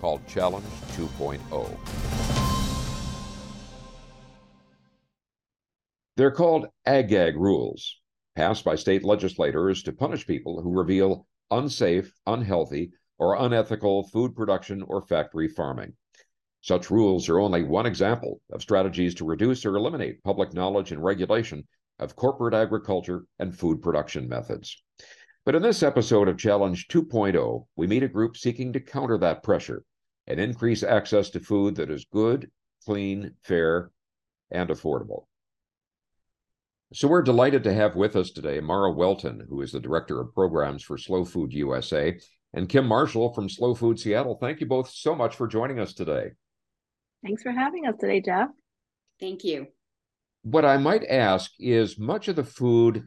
called Challenge 2.0. They're called Ag-Gag rules, passed by state legislators to punish people who reveal unsafe, unhealthy, or unethical food production or factory farming. Such rules are only one example of strategies to reduce or eliminate public knowledge and regulation of corporate agriculture and food production methods. But in this episode of Challenge 2.0, we meet a group seeking to counter that pressure and increase access to food that is good, clean, fair, and affordable. So we're delighted to have with us today Mara Welton, who is the Director of Programs for Slow Food USA, and Kim Marshall from Slow Food Seattle. Thank you both so much for joining us today. Thanks for having us today, Jeff. Thank you. What I might ask is much of the food,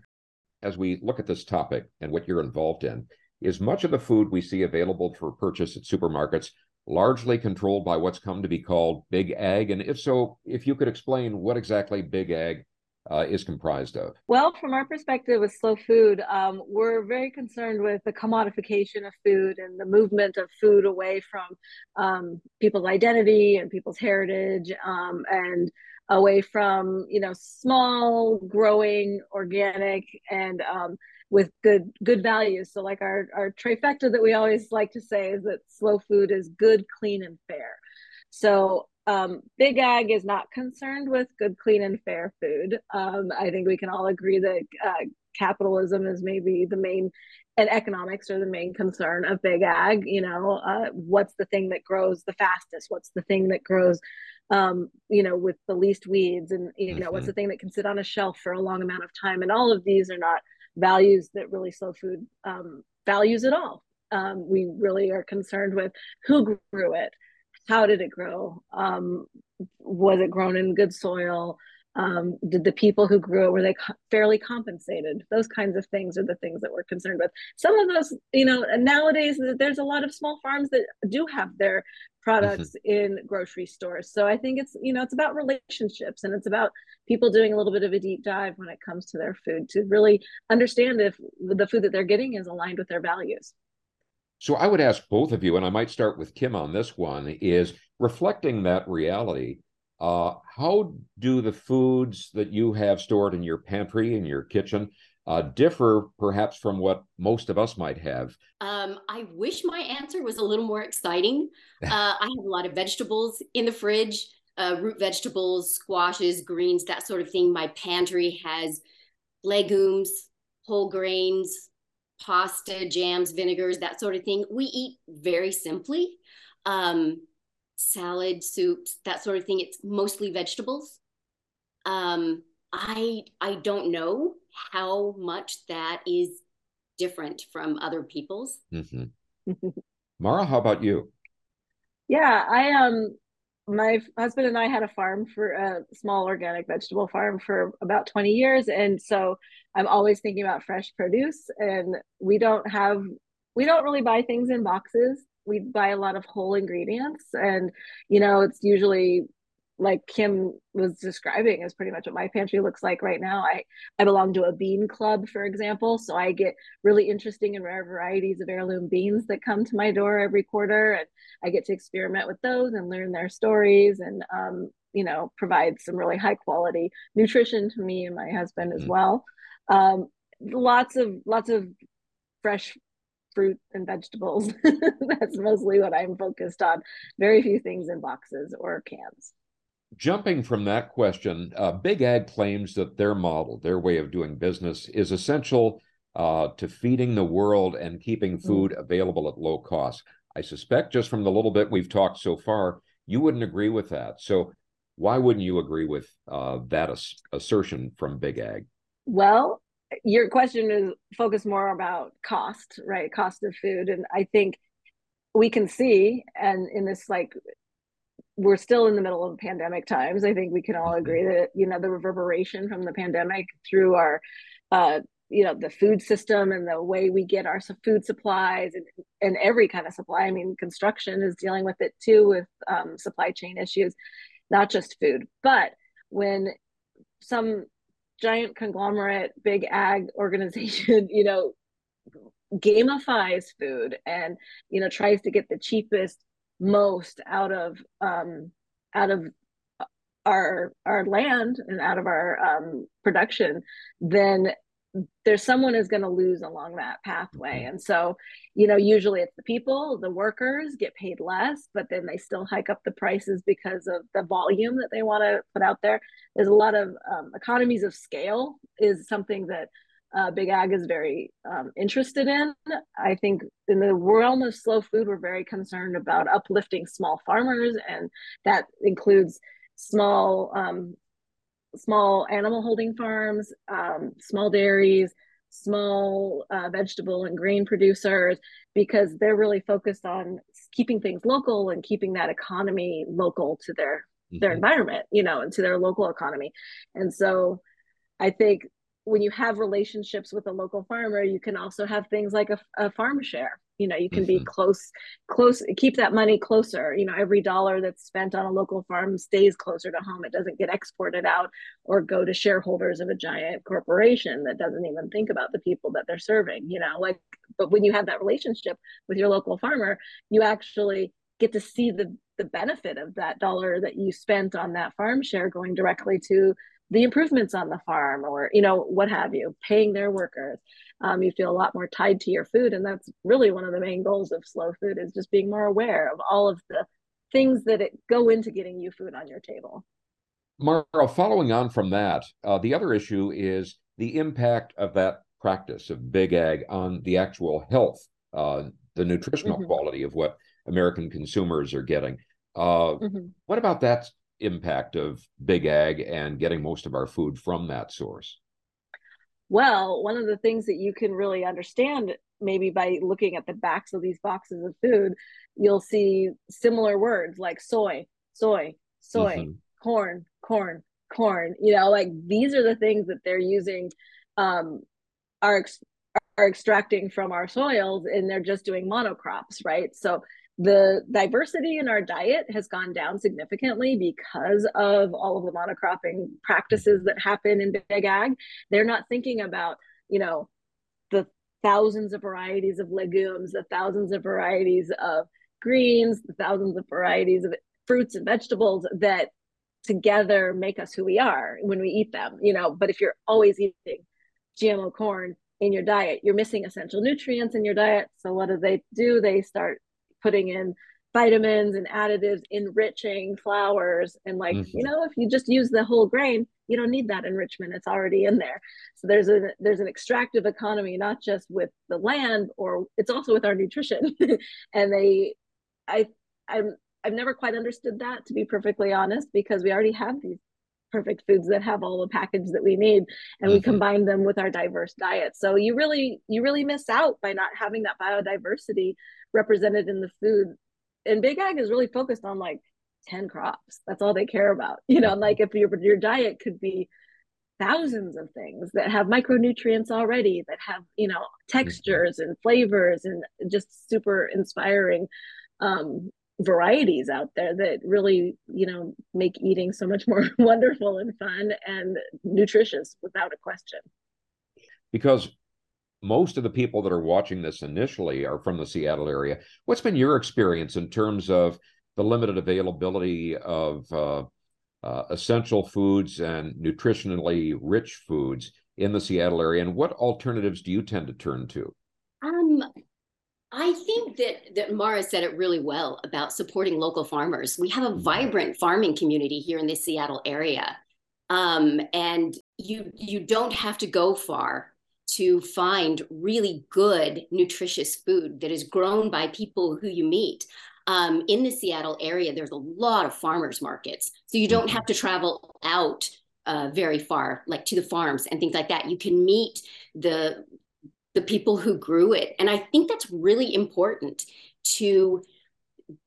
as we look at this topic and what you're involved in, is much of the food we see available for purchase at supermarkets largely controlled by what's come to be called big ag? And if so, if you could explain what exactly big ag uh, is comprised of? Well, from our perspective with slow food, um, we're very concerned with the commodification of food and the movement of food away from um, people's identity and people's heritage um, and away from you know small growing organic and um, with good good values. So like our our trifecta that we always like to say is that slow food is good clean and fair. So um, big ag is not concerned with good clean and fair food. Um, i think we can all agree that uh, capitalism is maybe the main and economics are the main concern of big ag you know uh, what's the thing that grows the fastest? What's the thing that grows um, you know with the least weeds? And you know mm-hmm. what's the thing that can sit on a shelf for a long amount of time? And all of these are not values that really slow food um, values at all. Um, we really are concerned with who grew it how did it grow um, was it grown in good soil um, did the people who grew it were they co- fairly compensated. Those kinds of things are the things that we're concerned with. Some of those you know nowadays there's a lot of small farms that do have their products mm-hmm. in grocery stores. So i think it's you know it's about relationships and it's about people doing a little bit of a deep dive when it comes to their food to really understand if the food that they're getting is aligned with their values. So i would ask both of you and i might start with kim on this one is reflecting that reality uh, how do the foods that you have stored in your pantry in your kitchen uh, differ perhaps from what most of us might have? Um, I wish my answer was a little more exciting. Uh, I have a lot of vegetables in the fridge, uh, root vegetables, squashes, greens, that sort of thing. My pantry has legumes, whole grains, pasta, jams, vinegars, that sort of thing. We eat very simply. Um, salad, soups, that sort of thing. It's mostly vegetables. Um, I I don't know how much that is different from other people's. Mm-hmm. Mara, how about you? Yeah, I um my husband and I had a farm for a small organic vegetable farm for about 20 years and so I'm always thinking about fresh produce and we don't have we don't really buy things in boxes we buy a lot of whole ingredients and you know it's usually like kim was describing is pretty much what my pantry looks like right now i i belong to a bean club for example so i get really interesting and rare varieties of heirloom beans that come to my door every quarter and i get to experiment with those and learn their stories and um, you know provide some really high quality nutrition to me and my husband as mm-hmm. well um, lots of lots of fresh fruit and vegetables. That's mostly what I'm focused on. Very few things in boxes or cans. Jumping from that question, uh, Big Ag claims that their model, their way of doing business, is essential uh, to feeding the world and keeping mm. food mm. available at low cost. I suspect, just from the little bit we've talked so far, you wouldn't agree with that. So, why wouldn't you agree with uh, that ass- assertion from Big Ag? Well, your question is focused more about cost, right? Cost of food. And I think we can see, and in this like we're still in the middle of pandemic times. I think we can all mm-hmm. agree that you know the reverberation from the pandemic through our uh, you know the food system and the way we get our food supplies and, and every kind of supply. I mean, construction is dealing with it too with um, supply chain issues, not just food. But when some giant conglomerate, big ag organization, you know, gamifies food and you know tries to get the cheapest most out of um, out of our our land and out of our um, production, then there's someone is going to lose along that pathway. And so, you know, usually it's the people, the workers get paid less, but then they still hike up the prices because of the volume that they want to put out there. There's a lot of um, economies of scale is something that uh, Big Ag is very um, interested in. I think in the realm of slow food, we're very concerned about uplifting small farmers, and that includes small um, small animal holding farms, um, small dairies, small uh, vegetable and grain producers, because they're really focused on keeping things local and keeping that economy local to their mm-hmm. their environment, you know, and to their local economy. And so I think when you have relationships with a local farmer, you can also have things like a, a farm share. You know, you can mm-hmm. be close, close, keep that money closer. You know, every dollar that's spent on a local farm stays closer to home. It doesn't get exported out or go to shareholders of a giant corporation that doesn't even think about the people that they're serving. You know, like, but when you have that relationship with your local farmer, you actually get to see the the benefit of that dollar that you spent on that farm share going directly to the improvements on the farm or you know what have you paying their workers um, you feel a lot more tied to your food and that's really one of the main goals of slow food is just being more aware of all of the things that it go into getting you food on your table Mara, following on from that, uh, the other issue is the impact of that practice of big ag on the actual health, uh, the nutritional mm-hmm. quality of what American consumers are getting. Uh, mm-hmm. What about that impact of big ag and getting most of our food from that source? Well, one of the things that you can really understand, maybe by looking at the backs of these boxes of food, you'll see similar words like soy, soy, soy, mm-hmm. corn, corn, corn. You know, like these are the things that they're using, um, are are extracting from our soils, and they're just doing monocrops, right? So the diversity in our diet has gone down significantly because of all of the monocropping practices that happen in big ag. They're not thinking about, you know, the thousands of varieties of legumes, the thousands of varieties of greens, the thousands of varieties of fruits and vegetables that together make us who we are when we eat them, you know. But if you're always eating GMO corn in your diet, you're missing essential nutrients in your diet. So what do they do? They start putting in vitamins and additives enriching flours. And like mm-hmm. you know if you just use the whole grain you don't need that enrichment. It's already in there. So there's a there's an extractive economy not just with the land or it's also with our nutrition. And they i i'm i've never quite understood that to be perfectly honest because we already have these perfect foods that have all the package that we need and mm-hmm. we combine them with our diverse diet. So you really you really miss out by not having that biodiversity represented in the food. And Big Ag is really focused on like 10 crops. That's all they care about. You know, like if your your diet could be thousands of things that have micronutrients already, that have, you know, textures and flavors and just super inspiring um, varieties out there that really, you know, make eating so much more wonderful and fun and nutritious without a question. Because most of the people that are watching this initially are from the Seattle area. What's been your experience in terms of the limited availability of uh, uh, essential foods and nutritionally rich foods in the Seattle area, and what alternatives do you tend to turn to? Um, I think that that Mara said it really well about supporting local farmers. We have a mm-hmm. vibrant farming community here in the Seattle area, um, and you you don't have to go far to find really good, nutritious food that is grown by people who you meet. Um, in the Seattle area, there's a lot of farmers markets. So you don't mm-hmm. have to travel out uh, very far, like to the farms and things like that. You can meet the the people who grew it. And I think that's really important to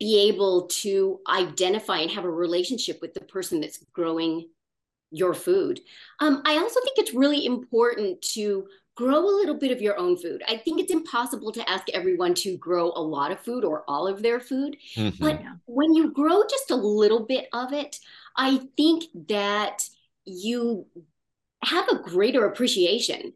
be able to identify and have a relationship with the person that's growing your food. Um, I also think it's really important to grow a little bit of your own food. I think it's impossible to ask everyone to grow a lot of food or all of their food. Mm-hmm. But when you grow just a little bit of it, I think that you have a greater appreciation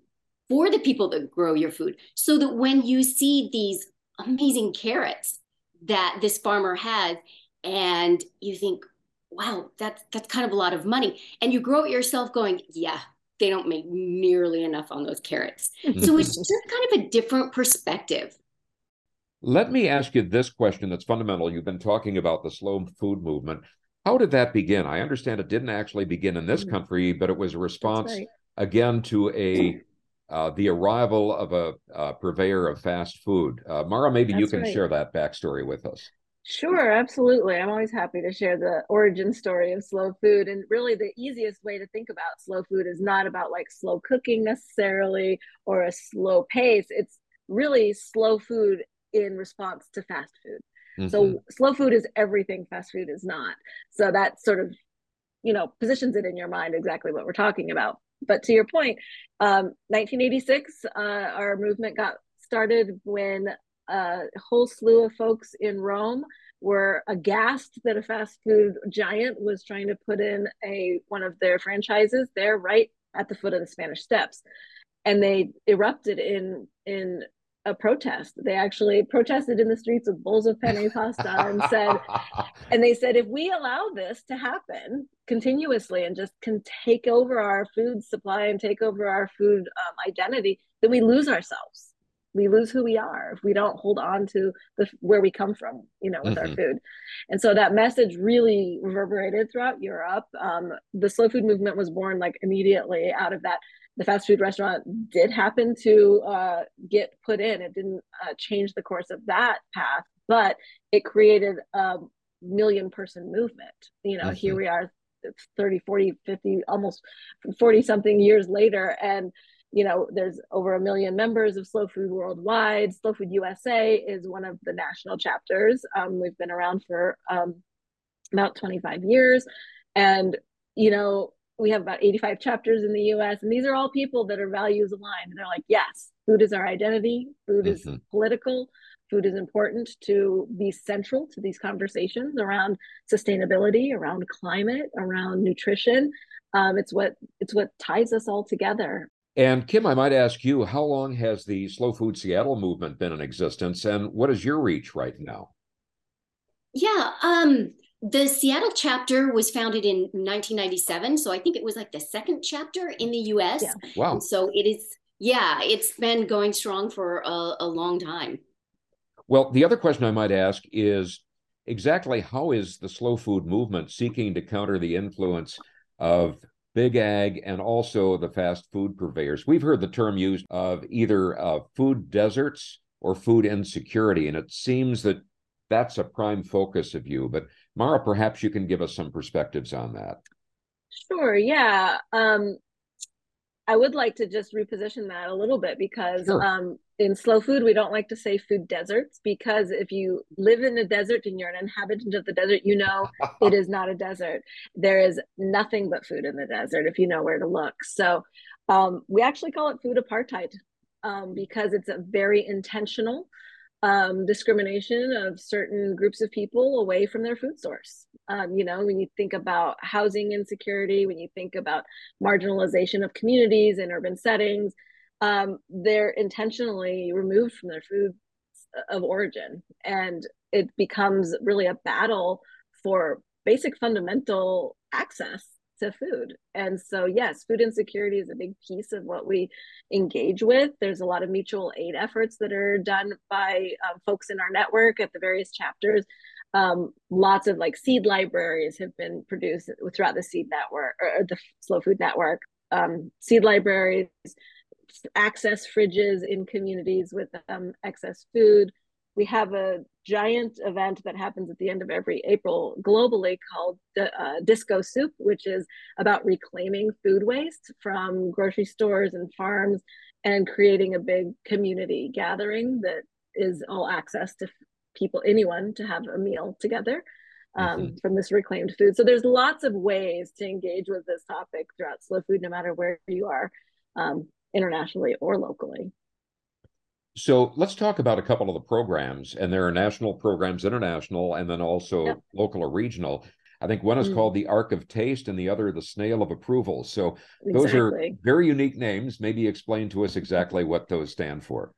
for the people that grow your food so that when you see these amazing carrots that this farmer has and you think wow that's that's kind of a lot of money and you grow it yourself going yeah they don't make nearly enough on those carrots. so it's just kind of a different perspective. Let me ask you this question that's fundamental. You've been talking about the slow food movement. How did that begin? I understand it didn't actually begin in this mm. country, but it was a response right. again to a uh, the arrival of a uh, purveyor of fast food. Uh, Mara, maybe that's you can right. share that backstory with us. Sure, absolutely. I'm always happy to share the origin story of slow food. And really, the easiest way to think about slow food is not about like slow cooking necessarily or a slow pace. It's really slow food in response to fast food. Mm-hmm. So, slow food is everything fast food is not. So, that sort of, you know, positions it in your mind exactly what we're talking about. But to your point, um, 1986, uh, our movement got started when a whole slew of folks in Rome were aghast that a fast food giant was trying to put in a one of their franchises there right at the foot of the Spanish Steps, and they erupted in in a protest. They actually protested in the streets with bowls of penne pasta and said, and they said, if we allow this to happen continuously and just can take over our food supply and take over our food um, identity, then we lose ourselves we lose who we are if we don't hold on to the where we come from you know with mm-hmm. our food. And so that message really reverberated throughout europe. Um, the slow food movement was born like immediately out of that. The fast food restaurant did happen to uh, get put in. It didn't uh, change the course of that path but it created a million person movement. You know mm-hmm. here we are 30 40 50 almost 40 something years later and you know, there's over a million members of Slow Food worldwide. Slow Food USA is one of the national chapters. Um, we've been around for um, about 25 years. And, you know, we have about 85 chapters in the US. And these are all people that are values aligned. And they're like, yes, food is our identity, food mm-hmm. is political. Food is important to be central to these conversations around sustainability, around climate, around nutrition. Um, it's what it's what ties us all together and Kim, I might ask you, how long has the Slow Food Seattle movement been in existence, and what is your reach right now? Yeah, um, the Seattle chapter was founded in 1997, so I think it was like the second chapter in the U.S. Yeah. Wow! And so it is, yeah, it's been going strong for a, a long time. Well, the other question I might ask is exactly how is the slow food movement seeking to counter the influence of big ag, and also the fast food purveyors. We've heard the term used of either uh, food deserts or food insecurity, and it seems that that's a prime focus of you. But Mara, perhaps you can give us some perspectives on that. Sure. Yeah. Um, I would like to just reposition that a little bit because sure. um, in slow food, we don't like to say food deserts because if you live in a desert and you're an inhabitant of the desert, you know it is not a desert. There is nothing but food in the desert if you know where to look. So um, we actually call it food apartheid um, because it's a very intentional um, discrimination of certain groups of people away from their food source. Um, you know, when you think about housing insecurity, when you think about marginalization of communities in urban settings, um, they're intentionally removed from their food of origin. And it becomes really a battle for basic fundamental access to food. And so, yes, food insecurity is a big piece of what we engage with. There's a lot of mutual aid efforts that are done by um, folks in our network at the various chapters. Um, lots of like seed libraries have been produced throughout the seed network or the slow food network. Um, seed libraries, access fridges in communities with um, excess food, we have a giant event that happens at the end of every April globally called uh, Disco Soup, which is about reclaiming food waste from grocery stores and farms and creating a big community gathering that is all access to people, anyone, to have a meal together um, mm-hmm. from this reclaimed food. So there's lots of ways to engage with this topic throughout slow food, no matter where you are, um, internationally or locally. So let's talk about a couple of the programs, and there are national programs, international, and then also yep. local or regional. I think one is mm. called the Ark of Taste, and the other the Snail of Approval. So those exactly. are very unique names. Maybe explain to us exactly what those stand for.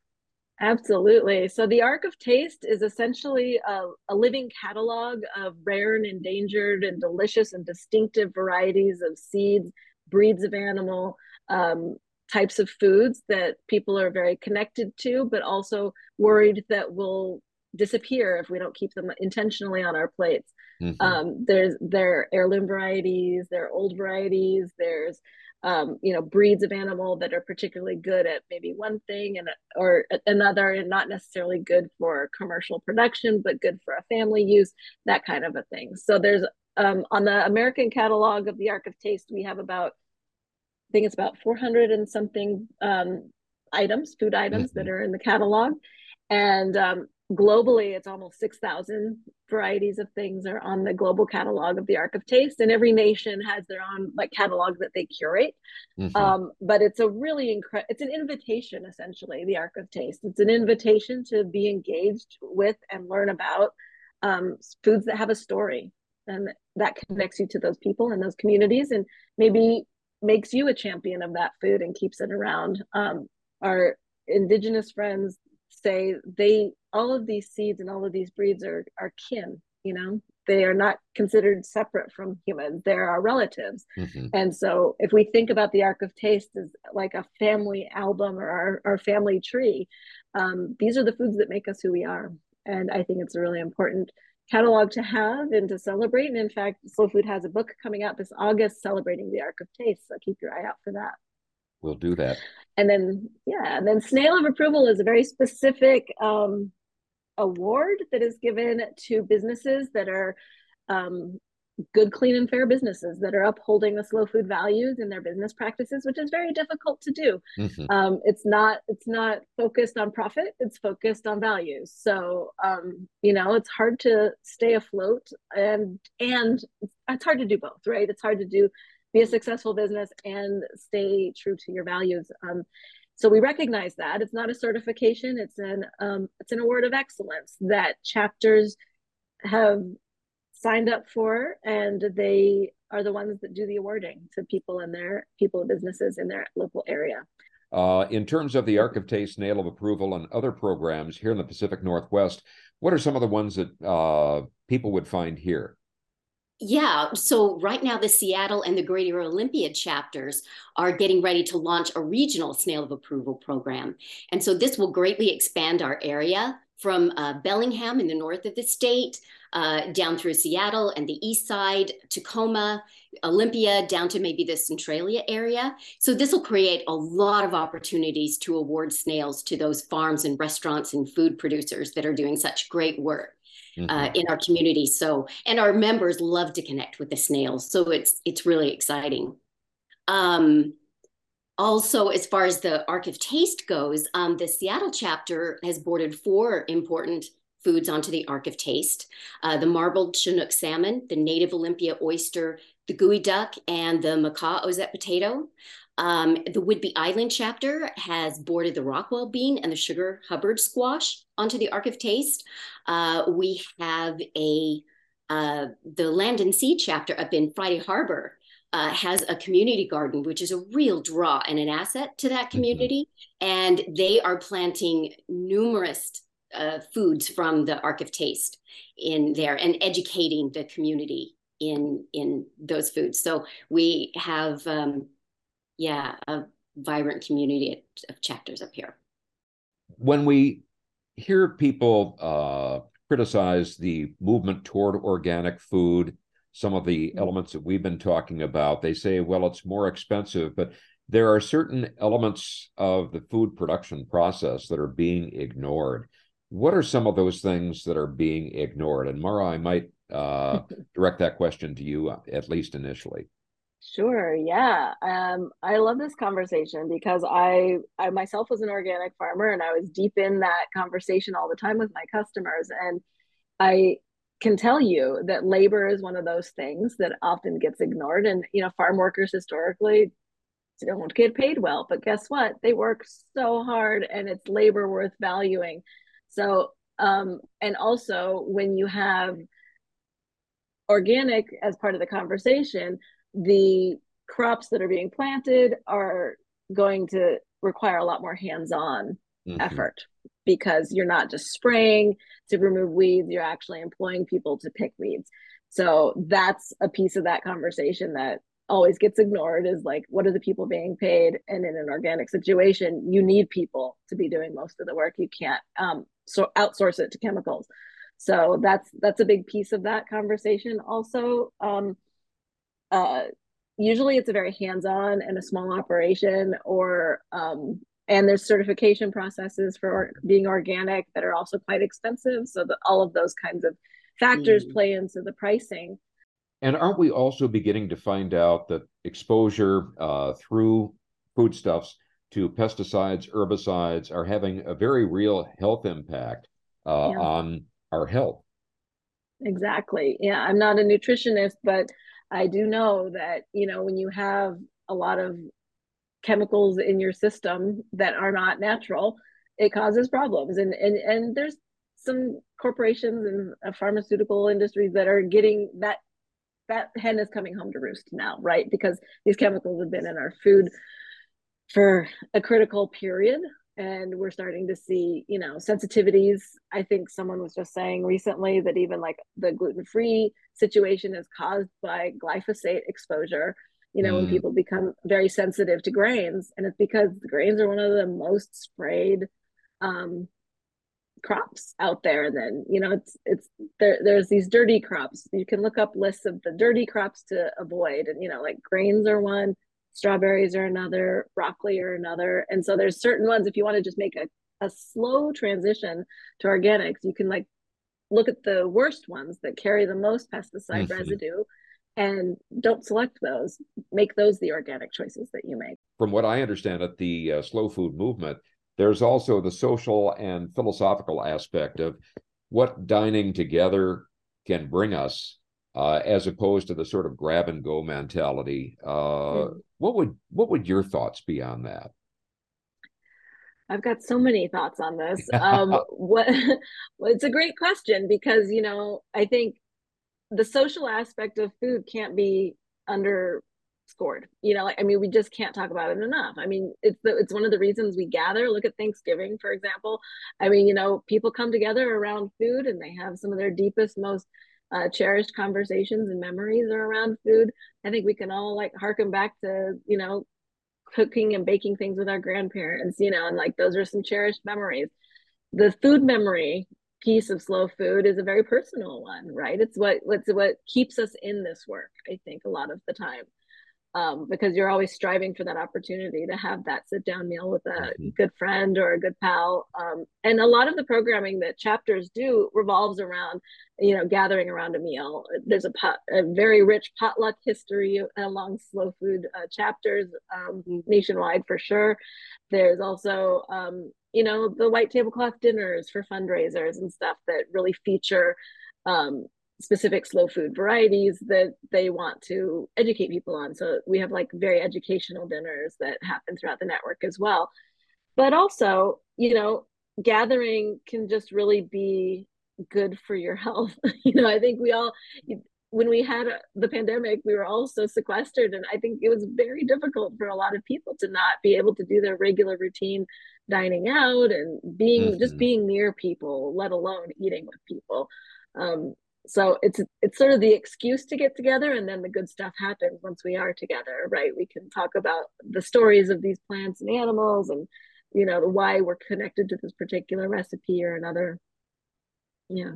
Absolutely. So the Ark of Taste is essentially a, a, living catalog of rare and endangered and delicious and distinctive varieties of seeds, breeds of animal, um, types of foods that people are very connected to, but also worried that will disappear if we don't keep them intentionally on our plates. Mm-hmm. Um, there's there heirloom varieties, there are old varieties, there's um, you know breeds of animal that are particularly good at maybe one thing and or another and not necessarily good for commercial production but good for a family use that kind of a thing so there's um, on the american catalog of the ark of taste we have about think it's about 400 and something um, items food items mm-hmm. that are in the catalog. And um, globally it's almost 6000 varieties of things are on the global catalog of the Ark of taste. And every nation has their own like catalog that they curate. Mm-hmm. um, but it's a really incredible it's an invitation essentially the Ark of taste. It's an invitation to be engaged with and learn about um, foods that have a story and that connects you to those people and those communities. And maybe makes you a champion of that food and keeps it around. Um, our indigenous friends say they all of these seeds and all of these breeds are are kin you know? They are not considered separate from humans. They're our relatives. Mm-hmm. and so if we think about the ark of taste as like a family album or our, our family tree um, these are the foods that make us who we are. And i think it's a really important catalog to have and to celebrate. And in fact slow food has a book coming out this august celebrating the ark of taste. So keep your eye out for that. We'll do that. And then yeah and then snail of approval is a very specific um, award that is given to businesses that are um, good clean and fair businesses that are upholding the slow food values in their business practices which is very difficult to do mm-hmm. um, it's not it's not focused on profit it's focused on values so um, you know it's hard to stay afloat and and it's hard to do both right it's hard to do be a successful business and stay true to your values. Um, so we recognize that it's not a certification; it's an um, it's an award of excellence that chapters have signed up for, and they are the ones that do the awarding to people in their people businesses in their local area. Uh, in terms of the Ark of Taste, Snail of Approval, and other programs here in the Pacific Northwest, what are some of the ones that uh, people would find here? Yeah. So right now, the Seattle and the Greater Olympia chapters are getting ready to launch a regional snail of approval program. And so this will greatly expand our area from uh, Bellingham in the north of the state uh, down through Seattle and the east side, Tacoma, Olympia, down to maybe the Centralia area. So this will create a lot of opportunities to award snails to those farms and restaurants and food producers that are doing such great work mm-hmm. uh, in our community. So, and our members love to connect with the snails. So it's it's really exciting. Um, also, as far as the Ark of Taste goes, um, the Seattle chapter has boarded four important foods onto the Ark of Taste uh, the marbled Chinook salmon, the native Olympia oyster, the geoduck, and the Makah ozette potato. Um, the Whidbey Island chapter has boarded the Rockwell bean and the Sugar Hubbard squash onto the Arc of Taste. Uh, we have a uh, the Land and Sea chapter up in Friday Harbor uh, has a community garden, which is a real draw and an asset to that mm-hmm. community. Mm-hmm. And they are planting numerous uh, foods from the Ark of Taste in there and educating the community in in those foods. So we have um, yeah, a vibrant community of chapters up here. When we hear people uh, criticize the movement toward organic food, some of the mm-hmm. elements that we've been talking about, they say, well, it's more expensive, but there are certain elements of the food production process that are being ignored. What are some of those things that are being ignored? And Mara, I might uh, direct that question to you, uh, at least initially. Sure. Yeah. Um, I love this conversation because I I myself was an organic farmer and I was deep in that conversation all the time with my customers. And I can tell you that labor is one of those things that often gets ignored. And you know, farm workers historically don't get paid well, but guess what? They work so hard and it's labor worth valuing. So um, and also when you have organic as part of the conversation, the crops that are being planted are going to require a lot more hands-on mm-hmm. effort because you're not just spraying to remove weeds you're actually employing people to pick weeds. So that's a piece of that conversation that always gets ignored is like what are the people being paid? And in an organic situation you need people to be doing most of the work. You can't um, so outsource it to chemicals. So that's that's a big piece of that conversation. Also um, uh, usually it's a very hands-on and a small operation or um, and there's certification processes for being organic that are also quite expensive so that all of those kinds of factors mm. play into the pricing and aren't we also beginning to find out that exposure uh, through foodstuffs to pesticides herbicides are having a very real health impact uh, yeah. on our health exactly yeah i'm not a nutritionist but I do know that, you know, when you have a lot of chemicals in your system that are not natural, it causes problems. And and and there's some corporations and uh, pharmaceutical industries that are getting that that hen is coming home to roost now, right? Because these chemicals have been in our food for a critical period and we're starting to see you know sensitivities i think someone was just saying recently that even like the gluten-free situation is caused by glyphosate exposure you know mm. when people become very sensitive to grains and it's because the grains are one of the most sprayed um, crops out there and then you know it's it's there there's these dirty crops you can look up lists of the dirty crops to avoid and you know like grains are one strawberries are another, broccoli are another. And so there's certain ones, if you want to just make a, a slow transition to organics, you can like look at the worst ones that carry the most pesticide mm-hmm. residue and don't select those. Make those the organic choices that you make. From what I understand at the uh, slow food movement, there's also the social and philosophical aspect of what dining together can bring us uh, as opposed to the sort of grab and go mentality. Uh, mm. What would what would your thoughts be on that? I've got so many thoughts on this. Um, what well, it's a great question because you know I think the social aspect of food can't be underscored. You know, I mean, we just can't talk about it enough. I mean, it's the, it's one of the reasons we gather. Look at Thanksgiving, for example. I mean, you know, people come together around food and they have some of their deepest, most uh, cherished conversations and memories are around food. I think we can all like harken back to, you know, cooking and baking things with our grandparents, you know, and like those are some cherished memories. The food memory piece of slow food is a very personal one, right? It's what what's what keeps us in this work, I think, a lot of the time um, because you're always striving for that opportunity to have that sit down meal with a mm-hmm. good friend or a good pal. Um, and a lot of the programming that chapters do revolves around, you know, gathering around a meal. There's a, pot, a very rich potluck history along slow food uh, chapters um, mm-hmm. nationwide for sure. There's also, um, you know, the white tablecloth dinners for fundraisers and stuff that really feature um, specific slow food varieties that they want to educate people on. So we have like very educational dinners that happen throughout the network as well. But also, you know, gathering can just really be good for your health. you know, I think we all when we had the pandemic, we were all so sequestered, and I think it was very difficult for a lot of people to not be able to do their regular routine dining out and being mm-hmm. just being near people, let alone eating with people. Um, so it's it's sort of the excuse to get together and then the good stuff happens once we are together right? We can talk about the stories of these plants and animals and you know why we're connected to this particular recipe or another. Yeah.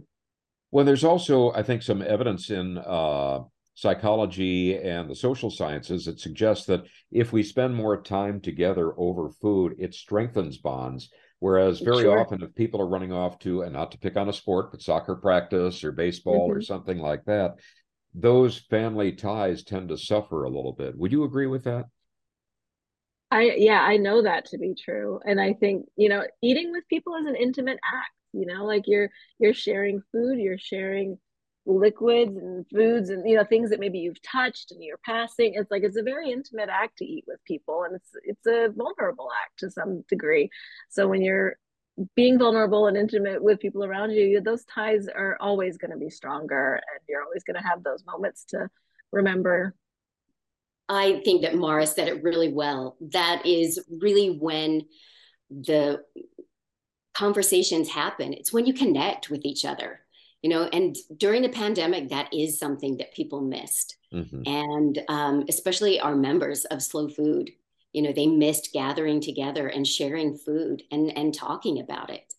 Well there's also i think some evidence in uh, psychology and the social sciences that suggests that if we spend more time together over food it strengthens bonds Whereas very sure. often, if people are running off to, and not to pick on a sport, but soccer practice or baseball mm-hmm. or something like that, those family ties tend to suffer a little bit. Would you agree with that? I yeah, I know that to be true. And I think, you know, eating with people is an intimate act, you know, like you're you're sharing food, you're sharing liquids and foods and you know things that maybe you've touched and you're passing. It's like it's a very intimate act to eat with people and it's it's a vulnerable act to some degree. So when you're being vulnerable and intimate with people around you those ties are always going to be stronger and you're always going to have those moments to remember. I think that mara said it really well. That is really when the conversations happen. It's when you connect with each other you know and during the pandemic that is something that people missed. Mm-hmm. and um, especially our members of slow food you know they missed gathering together and sharing food and and talking about it.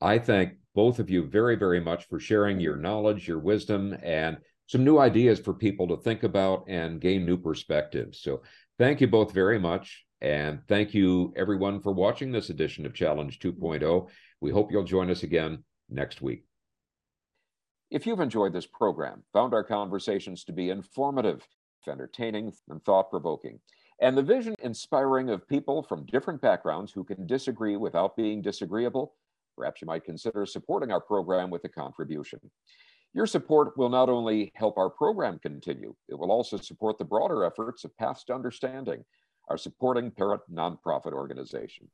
I thank both of you very very much for sharing your knowledge your wisdom and some new ideas for people to think about and gain new perspectives. So thank you both very much and thank you everyone for watching this edition of challenge 2.0 we hope you'll join us again next week if you've enjoyed this program, found our conversations to be informative, entertaining, and thought provoking, and the vision inspiring of people from different backgrounds who can disagree without being disagreeable, perhaps you might consider supporting our program with a contribution. Your support will not only help our program continue, it will also support the broader efforts of Paths to Understanding, our supporting parent nonprofit organization.